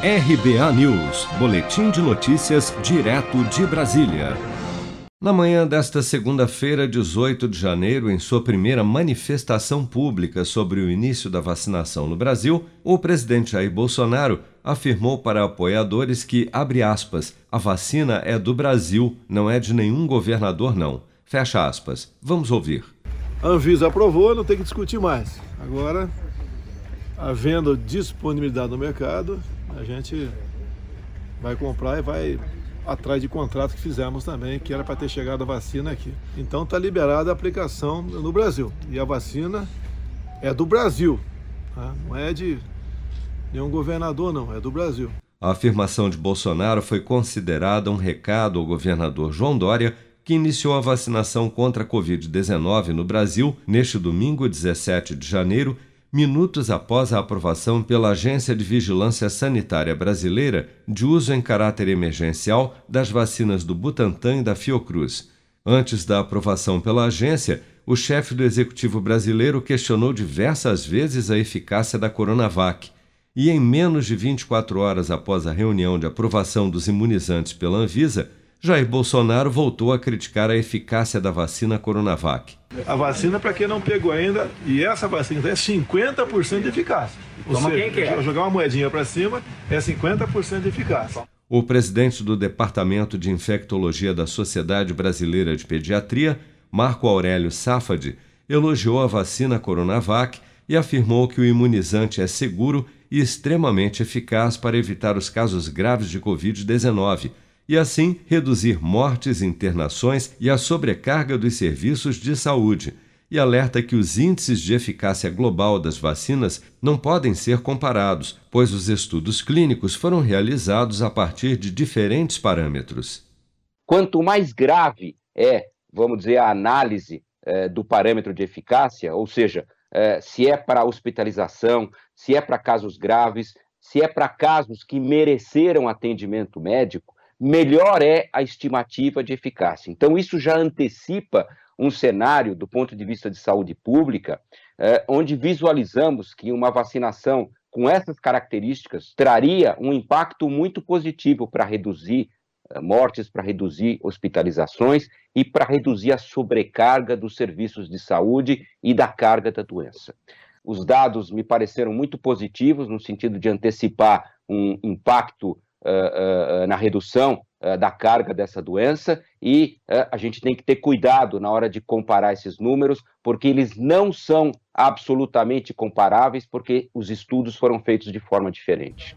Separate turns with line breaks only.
RBA News, Boletim de Notícias, direto de Brasília. Na manhã desta segunda-feira, 18 de janeiro, em sua primeira manifestação pública sobre o início da vacinação no Brasil, o presidente Jair Bolsonaro afirmou para apoiadores que, abre aspas, a vacina é do Brasil, não é de nenhum governador, não. Fecha aspas. Vamos ouvir.
A Anvisa aprovou, não tem que discutir mais. Agora, havendo disponibilidade no mercado, a gente vai comprar e vai atrás de contrato que fizemos também, que era para ter chegado a vacina aqui. Então está liberada a aplicação no Brasil. E a vacina é do Brasil, tá? não é de nenhum governador, não, é do Brasil.
A afirmação de Bolsonaro foi considerada um recado ao governador João Dória, que iniciou a vacinação contra a Covid-19 no Brasil neste domingo, 17 de janeiro, minutos após a aprovação pela Agência de Vigilância Sanitária Brasileira de uso em caráter emergencial das vacinas do Butantan e da Fiocruz. Antes da aprovação pela agência, o chefe do executivo brasileiro questionou diversas vezes a eficácia da Coronavac. E em menos de 24 horas após a reunião de aprovação dos imunizantes pela Anvisa, Jair Bolsonaro voltou a criticar a eficácia da vacina Coronavac.
A vacina, para quem não pegou ainda, e essa vacina é 50% de eficácia. Ou Toma seja, quem quer. jogar uma moedinha para cima é 50% de eficácia.
O presidente do Departamento de Infectologia da Sociedade Brasileira de Pediatria, Marco Aurélio Safadi, elogiou a vacina Coronavac e afirmou que o imunizante é seguro e extremamente eficaz para evitar os casos graves de Covid-19 e assim reduzir mortes, internações e a sobrecarga dos serviços de saúde, e alerta que os índices de eficácia global das vacinas não podem ser comparados, pois os estudos clínicos foram realizados a partir de diferentes parâmetros.
Quanto mais grave é, vamos dizer, a análise é, do parâmetro de eficácia, ou seja, é, se é para hospitalização, se é para casos graves, se é para casos que mereceram atendimento médico, melhor é a estimativa de eficácia. Então, isso já antecipa um cenário, do ponto de vista de saúde pública, eh, onde visualizamos que uma vacinação com essas características traria um impacto muito positivo para reduzir eh, mortes, para reduzir hospitalizações e para reduzir a sobrecarga dos serviços de saúde e da carga da doença. Os dados me pareceram muito positivos no sentido de antecipar um impacto na redução da carga dessa doença e a gente tem que ter cuidado na hora de comparar esses números, porque eles não são absolutamente comparáveis, porque os estudos foram feitos de forma diferente.